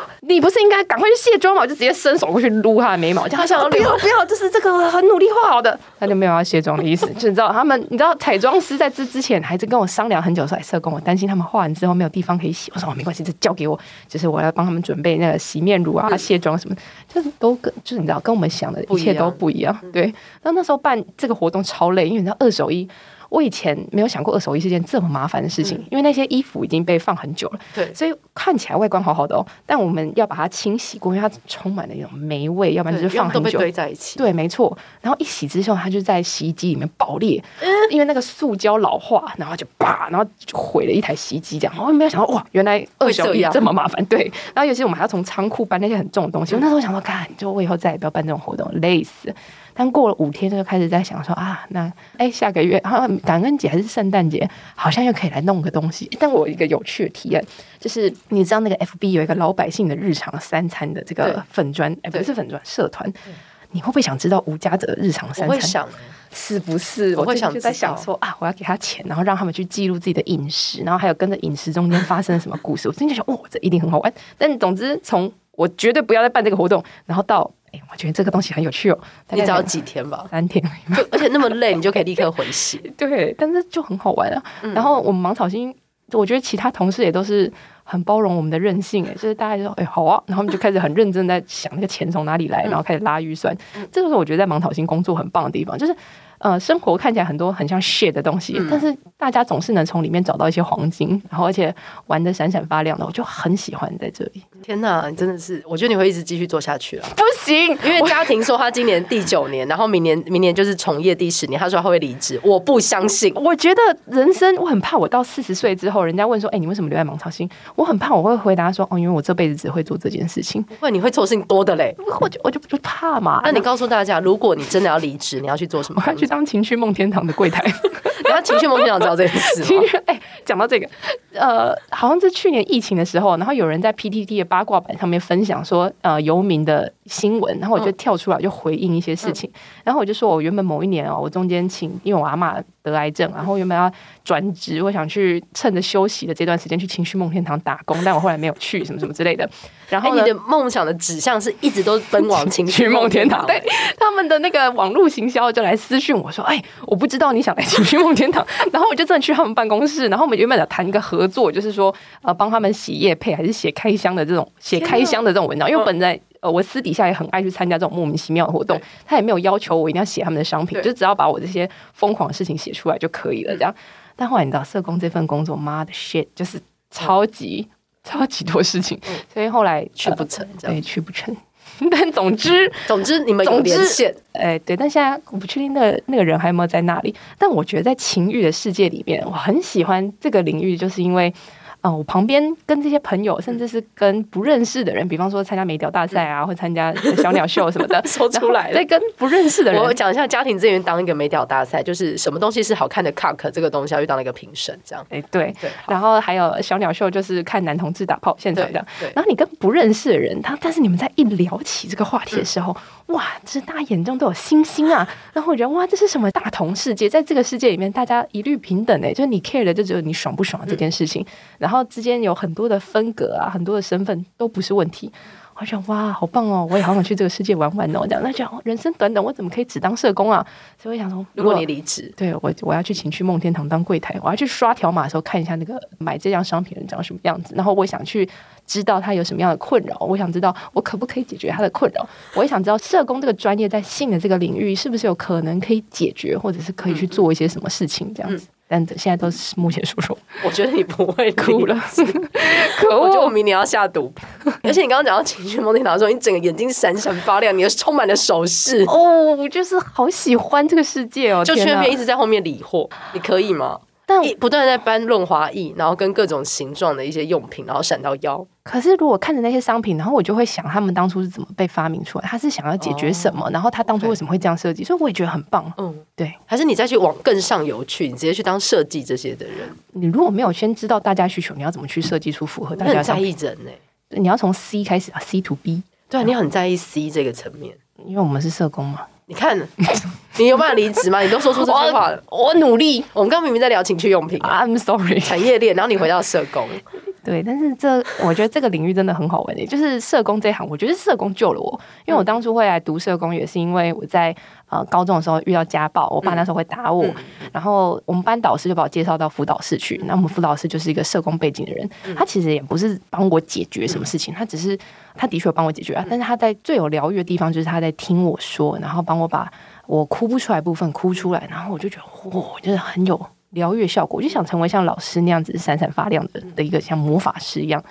S2: 你不是应该赶快去卸妆吗？”我就直接伸手过去撸他的眉毛，叫他想不要不要，就是这个很努力画好的，他就没有要卸妆的意思。就你知道他们，你知道彩妆师在这之前还是跟我商量很久说，哎，社工，我担心他们画完之后没有地方可以洗。我说哦，没关系，这交给我，就是我要帮他们准备那个洗面乳啊、卸妆什么，就是都跟就是你知道跟我们想的一切都不一样。对，然后那时候办这个活动超累，因为你知道二手衣。我以前没有想过二手衣是件这么麻烦的事情，嗯、因为那些衣服已经被放很久了，对，所以看起来外观好好的哦，但我们要把它清洗过，因为它充满了那种霉味，要不然就是放很久
S3: 堆在一起。
S2: 对，没错。然后一洗之后，它就在洗衣机里面爆裂，嗯、因为那个塑胶老化，然后就啪，然后就毁了一台洗衣机这样。我没有想到哇，原来二手衣这么麻烦。对，然后尤其我们还要从仓库搬那些很重的东西。嗯、我那时候想说，看，就我以后再也不要办这种活动，累死。但过了五天，就开始在想说啊，那哎、欸，下个月啊感恩节还是圣诞节，好像又可以来弄个东西。但我有一个有趣的体验，就是你知道那个 FB 有一个老百姓的日常三餐的这个粉砖，哎，不是粉砖社团，你会不会想知道吴家泽的日常三餐？我会想，是不是？我会想就在想说啊，我要给他钱，然后让他们去记录自己的饮食，然后还有跟着饮食中间发生了什么故事。我真的想，哦，这一定很好玩。但总之，从我绝对不要再办这个活动，然后到。哎，我觉得这个东西很有趣哦。
S3: 你只要几天吧，
S2: 三天，
S3: 而且那么累，你就可以立刻回血。
S2: 对，但是就很好玩啊。嗯、然后我们芒草星，我觉得其他同事也都是很包容我们的任性。哎，就是大家就说，哎，好啊，然后我们就开始很认真在想那个钱从哪里来，然后开始拉预算。嗯、这就是我觉得在芒草星工作很棒的地方，就是。呃，生活看起来很多很像 shit 的东西，嗯、但是大家总是能从里面找到一些黄金，然后而且玩的闪闪发亮的，我就很喜欢在这里。
S3: 天哪，你真的是，我觉得你会一直继续做下去了。
S2: 不行，
S3: 因为家庭说他今年第九年，然后明年明年就是从业第十年，他说他会离职，我不相信。
S2: 我觉得人生，我很怕我到四十岁之后，人家问说，哎、欸，你为什么留在芒草星？我很怕我会回答说，哦，因为我这辈子只会做这件事情。
S3: 不会，你会做事情多的嘞。
S2: 我就我就不怕嘛。
S3: 那你告诉大家，如果你真的要离职，你要去做什么？
S2: 我要去当情趣梦天堂的柜台，
S3: 然后情绪梦天堂知道这件事吗？
S2: 哎，讲到这个，呃，好像是去年疫情的时候，然后有人在 PTT 的八卦版上面分享说，呃，游民的新闻，然后我就跳出来就回应一些事情，嗯、然后我就说我原本某一年哦，我中间请，因为我阿嬷得癌症，然后原本要转职，我想去趁着休息的这段时间去情绪梦天堂打工，但我后来没有去，什么什么之类的。然后、欸、你的
S3: 梦想的指向是一直都奔往 情绪梦天堂，
S2: 对他们的那个网络行销就来私讯我说，哎、欸，我不知道你想来情绪梦天堂，然后我就真的去他们办公室，然后我们原本想谈一个合作，就是说呃帮他们洗业配还是写开箱的这种写开箱的这种文章，因为本来呃我私底下也很爱去参加这种莫名其妙的活动，他也没有要求我一定要写他们的商品，就只要把我这些疯狂的事情写出来就可以了这样。但后来你知道社工这份工作，妈的 shit，就是超级。超级多事情，所以后来
S3: 去不成，
S2: 对，去不成。但总之，
S3: 总之你们有连线，
S2: 哎，对。但现在我不确定那个那个人还有没有在那里。但我觉得在情欲的世界里面，我很喜欢这个领域，就是因为。嗯，我旁边跟这些朋友，甚至是跟不认识的人，比方说参加美屌大赛啊，或参加小鸟秀什么的，
S3: 说出来。
S2: 再跟不认识的人，
S3: 我讲一下家庭资源当一个美屌大赛，就是什么东西是好看的 cock 这个东西要去当一个评审，这样。
S2: 哎，对对。然后还有小鸟秀，就是看男同志打炮现场这样。然后你跟不认识的人，他但是你们在一聊起这个话题的时候。哇，这是大家眼中都有星星啊！然后我觉得哇，这是什么大同世界？在这个世界里面，大家一律平等诶，就是你 care 的就只有你爽不爽这件事情，嗯、然后之间有很多的分隔啊，很多的身份都不是问题。我想哇，好棒哦！我也好想去这个世界玩玩哦。这样那讲人生短短，我怎么可以只当社工啊？所以我想说，
S3: 如果你离职，
S2: 对我我要去情趣梦天堂当柜台，我要去刷条码的时候看一下那个买这样商品的人长什么样子，然后我想去知道他有什么样的困扰，我想知道我可不可以解决他的困扰，我也想知道社工这个专业在性的这个领域是不是有可能可以解决，或者是可以去做一些什么事情这样子。嗯嗯但现在都是目前说说，
S3: 我觉得你不会
S2: 哭了，
S3: 可恶！我觉得我明年要下毒，而且你刚刚讲到情绪梦天塔的时候，你整个眼睛闪闪发亮，你又充满了手势
S2: 哦，我就是好喜欢这个世界哦，
S3: 就去那边一直在后面理货，你可以吗？但不断在搬润滑液，然后跟各种形状的一些用品，然后闪到腰。
S2: 可是如果看着那些商品，然后我就会想，他们当初是怎么被发明出来？他是想要解决什么？哦、然后他当初为什么会这样设计？所以我也觉得很棒。嗯，对。
S3: 还是你再去往更上游去，你直接去当设计这些的人。
S2: 你如果没有先知道大家需求，你要怎么去设计出符合大家？
S3: 很在意人呢、
S2: 欸。你要从 C 开始啊，C to B。
S3: 对啊，你很在意 C 这个层面，
S2: 因为我们是社工嘛。
S3: 你看，你有办法离职吗？你都说出这句话了，
S2: 我，我努力。
S3: 我们刚刚明明在聊情趣用品，I'm
S2: sorry，
S3: 产业链，然后你回到社工，
S2: 对，但是这我觉得这个领域真的很好玩诶，就是社工这一行，我觉得社工救了我，因为我当初会来读社工，也是因为我在呃高中的时候遇到家暴，我爸那时候会打我，然后我们班导师就把我介绍到辅导室去，那我们辅导师就是一个社工背景的人，他其实也不是帮我解决什么事情，他只是他的确有帮我解决啊，但是他在最有疗愈的地方就是他在听我说，然后帮我把我哭不出来部分哭出来，然后我就觉得哇，就是很有。疗愈效果，我就想成为像老师那样子闪闪发亮的的一个像魔法师一样。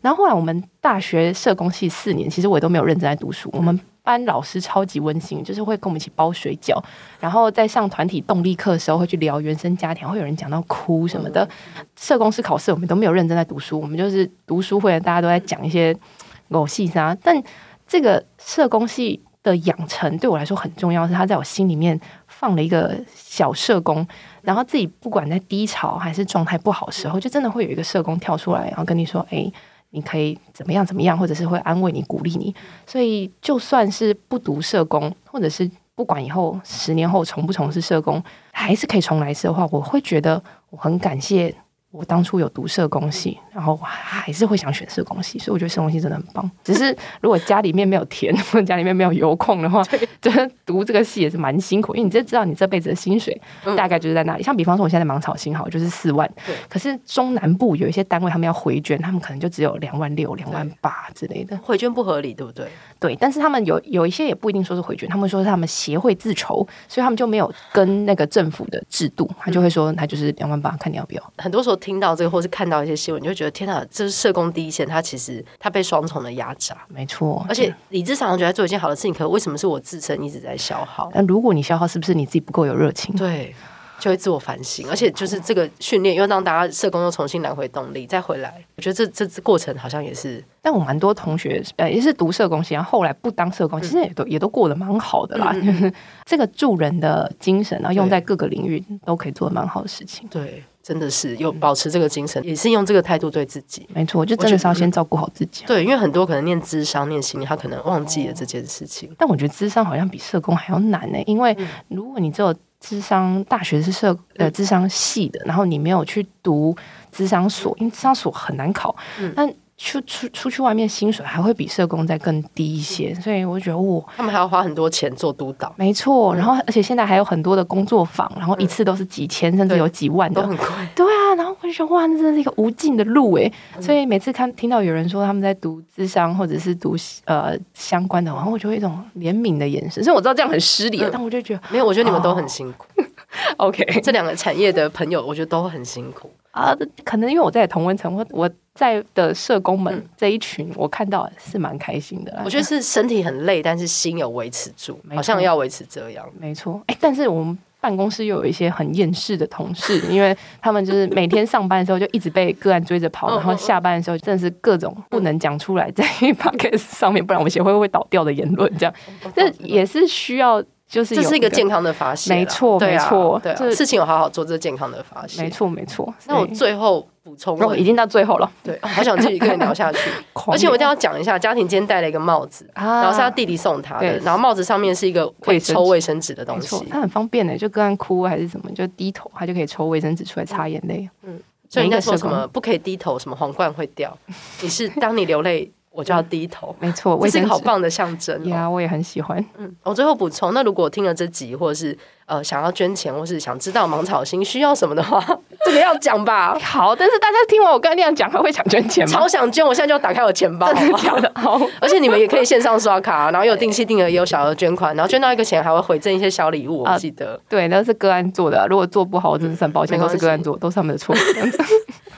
S2: 然后后来我们大学社工系四年，其实我也都没有认真在读书。我们班老师超级温馨，就是会跟我们一起包水饺，然后在上团体动力课的时候会去聊原生家庭，会有人讲到哭什么的。社工师考试我们都没有认真在读书，我们就是读书会，大家都在讲一些狗戏啥。但这个社工系的养成对我来说很重要，是他在我心里面放了一个小社工。然后自己不管在低潮还是状态不好时候，就真的会有一个社工跳出来，然后跟你说：“哎，你可以怎么样怎么样，或者是会安慰你、鼓励你。”所以就算是不读社工，或者是不管以后十年后从不从事社工，还是可以重来一次的话，我会觉得我很感谢。我当初有读社工系，然后还是会想选社工系，所以我觉得社工系真的很棒。只是如果家里面没有田，或者家里面没有油矿的话，就是读这个系也是蛮辛苦，因为你这知道你这辈子的薪水大概就是在那里。像比方说，我现在芒草心好就是四万，可是中南部有一些单位他们要回捐，他们可能就只有两万六、两万八之类的，
S3: 回捐不合理，对不对？
S2: 对，但是他们有有一些也不一定说是回捐，他们说是他们协会自筹，所以他们就没有跟那个政府的制度，他就会说他就是两万八，看你要不要。
S3: 很多时候听到这个，或是看到一些新闻，你就觉得天哪，这是社工第一线，他其实他被双重的压榨，
S2: 没错。
S3: 而且理智上觉得做一件好的事情，可为什么是我自身一直在消耗？
S2: 那如果你消耗，是不是你自己不够有热情？
S3: 对。就会自我反省，而且就是这个训练，又让大家社工又重新拿回动力，再回来。我觉得这这这过程好像也是，
S2: 但我蛮多同学呃也是读社工系，然后后来不当社工，其实也都也都过得蛮好的啦。嗯、这个助人的精神，然后用在各个领域都可以做蛮好的事情。
S3: 对，真的是有保持这个精神，也是用这个态度对自己。
S2: 没错，就真的是要先照顾好自己。
S3: 对，因为很多可能念智商、念心理，他可能忘记了这件事情。
S2: 但我觉得智商好像比社工还要难呢，因为如果你只有智商大学是社呃智商系的，然后你没有去读智商所，因为智商所很难考。嗯，但出出出去外面薪水还会比社工再更低一些，所以我就觉得我，
S3: 他们还要花很多钱做督导。
S2: 没错，然后而且现在还有很多的工作坊，然后一次都是几千甚至有几万的，
S3: 都很贵。
S2: 对啊，然后我就说哇，那真的是一个无尽的路诶。所以每次看听到有人说他们在读智商或者是读呃相关的，然后我就会一种怜悯的眼神。所以我知道这样很失礼，但我就觉得
S3: 没有，我觉得你们都很辛苦。
S2: OK，
S3: 这两个产业的朋友，我觉得都很辛苦
S2: 啊。可能因为我在同温层，我我在的社工们这一群，我看到是蛮开心的。
S3: 我觉得是身体很累，但是心有维持住，好像要维持这样。
S2: 没错，哎，但是我们办公室又有一些很厌世的同事，因为他们就是每天上班的时候就一直被个案追着跑，然后下班的时候真的是各种不能讲出来在 Podcast 上面，不然我们协会会倒掉的言论，这样这也是需要。就是
S3: 这是一个健康的发泄，
S2: 没错，没错，对，
S3: 事情有好好做，这是健康的发泄，
S2: 没错，没错。
S3: 那我最后补充，
S2: 我已经到最后了，
S3: 对，好想继续跟你聊下去，而且我一定要讲一下，家庭今天戴了一个帽子，然后是他弟弟送他的，然后帽子上面是一个可以抽卫生纸的东西，
S2: 它很方便的，就个案哭还是什么，就低头，他就可以抽卫生纸出来擦眼泪。
S3: 嗯，所以人家说什么不可以低头，什么皇冠会掉？你是当你流泪。我就要低头，
S2: 没错，
S3: 这是一个好棒的象征。
S2: 呀，我也很喜欢。
S3: 嗯，我最后补充，那如果听了这集，或者是呃想要捐钱，或是想知道芒草心需要什么的话，这个要讲吧。
S2: 好，但是大家听完我刚才那样讲，还会想捐钱吗？
S3: 超想捐，我现在就要打开我钱包，真的假的？好，而且你们也可以线上刷卡，然后有定期定额，也有小额捐款，然后捐到一个钱还会回赠一些小礼物。我记得，
S2: 对，那是个案做的，如果做不好，我真的是很抱歉，都是个案做，都是他们的错。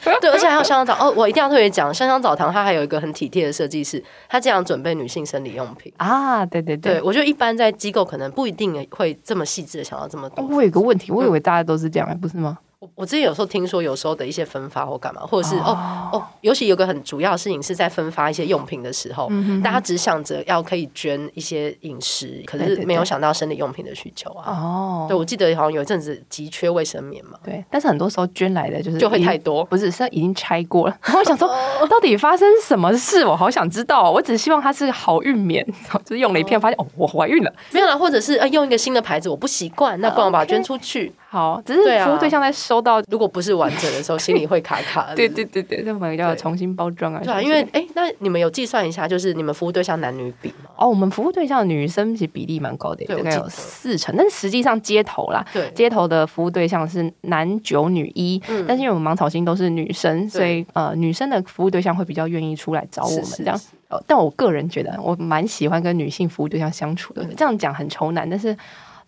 S3: 对，而且还有香香澡哦，我一定要特别讲，香香澡堂它还有一个很体贴的设计师，他这样准备女性生理用品
S2: 啊，对对对，
S3: 对我觉得一般在机构可能不一定会这么细致的想到这么多。
S2: 我有个问题，我以为大家都是这样，不是吗？
S3: 我我之前有时候听说，有时候的一些分发或干嘛，或者是哦哦，尤其有个很主要的事情是在分发一些用品的时候，大家只想着要可以捐一些饮食，可是没有想到生理用品的需求啊。哦，对，我记得好像有一阵子急缺卫生棉嘛。
S2: 对，但是很多时候捐来的就是
S3: 就会太多，
S2: 不是，是已经拆过了。然 后我想说，到底发生什么事？我好想知道。我只希望它是好运棉，就是用了一片发现哦，我怀孕了。
S3: 没有啦，或者是呃用一个新的牌子，我不习惯，那不然我把它捐出去。
S2: 好，只是服务对象在收。收到，
S3: 如果不是完整的时候，心里会卡卡的。
S2: 对对对对，这么要重新包装啊。
S3: 对啊，因为哎，那你们有计算一下，就是你们服务对象男女比吗？
S2: 哦，我们服务对象女生其实比例蛮高的，大概有四成。但是实际上街头啦，对，街头的服务对象是男九女一。嗯，但是因为我们芒草心都是女生，所以呃，女生的服务对象会比较愿意出来找我们这样。但我个人觉得，我蛮喜欢跟女性服务对象相处的。这样讲很愁男，但是。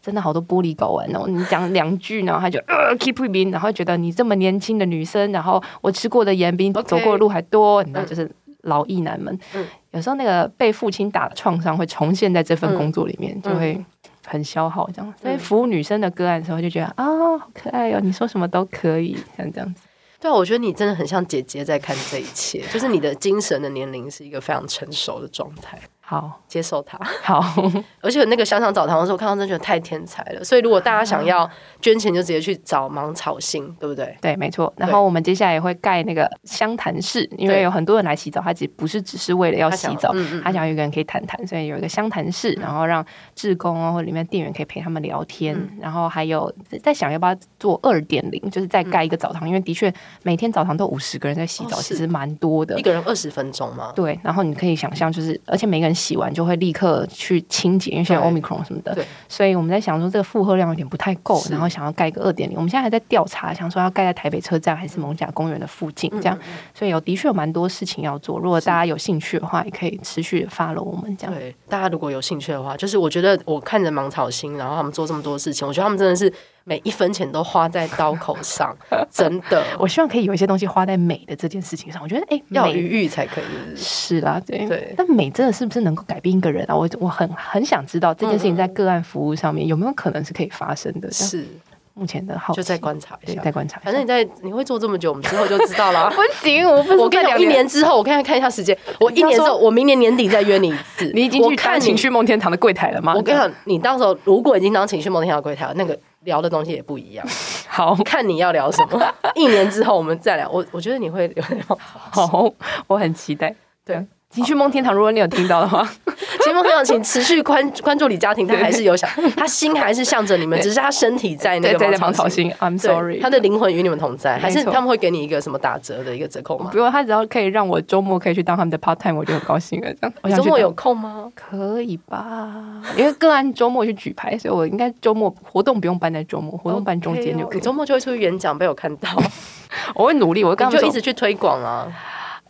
S2: 真的好多玻璃狗啊！然后你讲两句，然后他就呃 keep repeating，然后觉得你这么年轻的女生，然后我吃过的盐比你走过的路还多，你知道，就是老艺男们。嗯，有时候那个被父亲打的创伤会重现在这份工作里面，就会很消耗这样。所以服务女生的个案的时候，就觉得啊，好可爱哟！你说什么都可以，像这样子。
S3: 对啊，我觉得你真的很像姐姐在看这一切，就是你的精神的年龄是一个非常成熟的状态。
S2: 好，
S3: 接受它。
S2: 好，
S3: 而且那个香肠澡堂的时候，我看到真的觉得太天才了。所以如果大家想要捐钱，就直接去找芒草心，对不对？
S2: 对，没错。然后我们接下来也会盖那个香谈室，因为有很多人来洗澡，他其实不是只是为了要洗澡，他想，他想有一个人可以谈谈，所以有一个香谈室，然后让志工啊或里面店员可以陪他们聊天。嗯、然后还有在想要不要做二点零，就是再盖一个澡堂，嗯、因为的确每天澡堂都五十个人在洗澡，哦、其实蛮多的。
S3: 一个人二十分钟嘛？
S2: 对。然后你可以想象，就是而且每个人。洗完就会立刻去清洁，因为现在 Omicron 什么的，所以我们在想说这个负荷量有点不太够，然后想要盖个二点零。我们现在还在调查，想说要盖在台北车站还是蒙甲公园的附近，这样。所以有的确有蛮多事情要做。如果大家有兴趣的话，也可以持续 follow 我们这样。
S3: 对，大家如果有兴趣的话，就是我觉得我看着芒草心，然后他们做这么多事情，我觉得他们真的是。每一分钱都花在刀口上，真的。
S2: 我希望可以有一些东西花在美的这件事情上。我觉得，哎、欸，
S3: 要余裕才可以。
S2: 是啦，对。
S3: 对。
S2: 但美真的是不是能够改变一个人啊？我我很很想知道这件事情在个案服务上面有没有可能是可以发生的。
S3: 是。
S2: 目前的好，
S3: 就再观察一下，
S2: 再观察。
S3: 反正你在你会做这么久，我们之后就知道了。
S2: 不行，我不。
S3: 我跟你讲，一年之后，我看看一下时间。我一年之后，我明年年底再约你一次。
S2: 你已经去看情绪梦天堂的柜台了吗？
S3: 我跟你讲，你到时候如果已经当情绪梦天堂的柜台了，那个。聊的东西也不一样，
S2: 好，
S3: 看你要聊什么。一年之后我们再聊，我我觉得你会有点
S2: 好，我很期待。对，情绪梦天堂，如果你有听到的话，
S3: 情绪梦天堂，请持续关关注李家庭，他还是有想，他心还是向着你们，只是他身体在那个
S2: 芒草心。I'm sorry，
S3: 他的灵魂与你们同在，还是他们会给你一个什么打折的一个折扣吗？
S2: 不用，他只要可以让我周末可以去当他们的 part time，我就很高兴了。这样，
S3: 周末有空吗？
S2: 可以吧，因为个案周末去举牌，所以我应该周末活动不用办在周末，活动办中间就可以。
S3: 周末就会出去演讲，被我看到。
S2: 我会努力，我会刚刚
S3: 就一直去推广啊。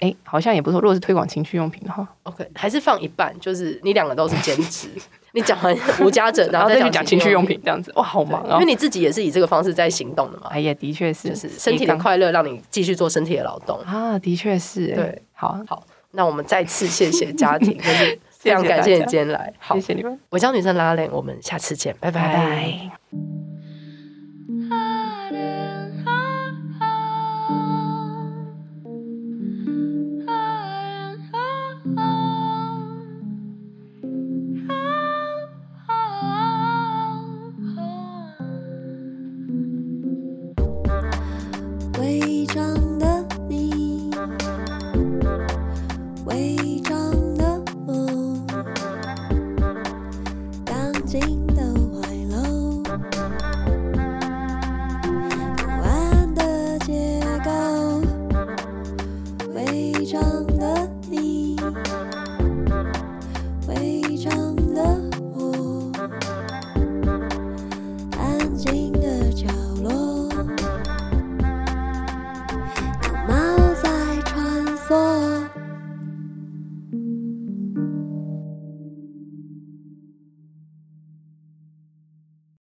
S2: 哎、欸，好像也不错。如果是推广情趣用品的话
S3: ，OK，还是放一半，就是你两个都是兼职。你讲完无家者，然后再去讲情趣用品，这样子哇，好忙啊！
S2: 因
S3: 为你自己也是以这个方式在行动的嘛。
S2: 哎呀，的确是，
S3: 就是身体的快乐让你继续做身体的劳动
S2: 啊，的确是。
S3: 对，
S2: 好
S3: 好，那我们再次谢谢家庭，就是非常感谢你今天来，
S2: 好，谢谢你们。
S3: 我叫女生拉链，我们下次见，拜拜。
S2: 拜拜。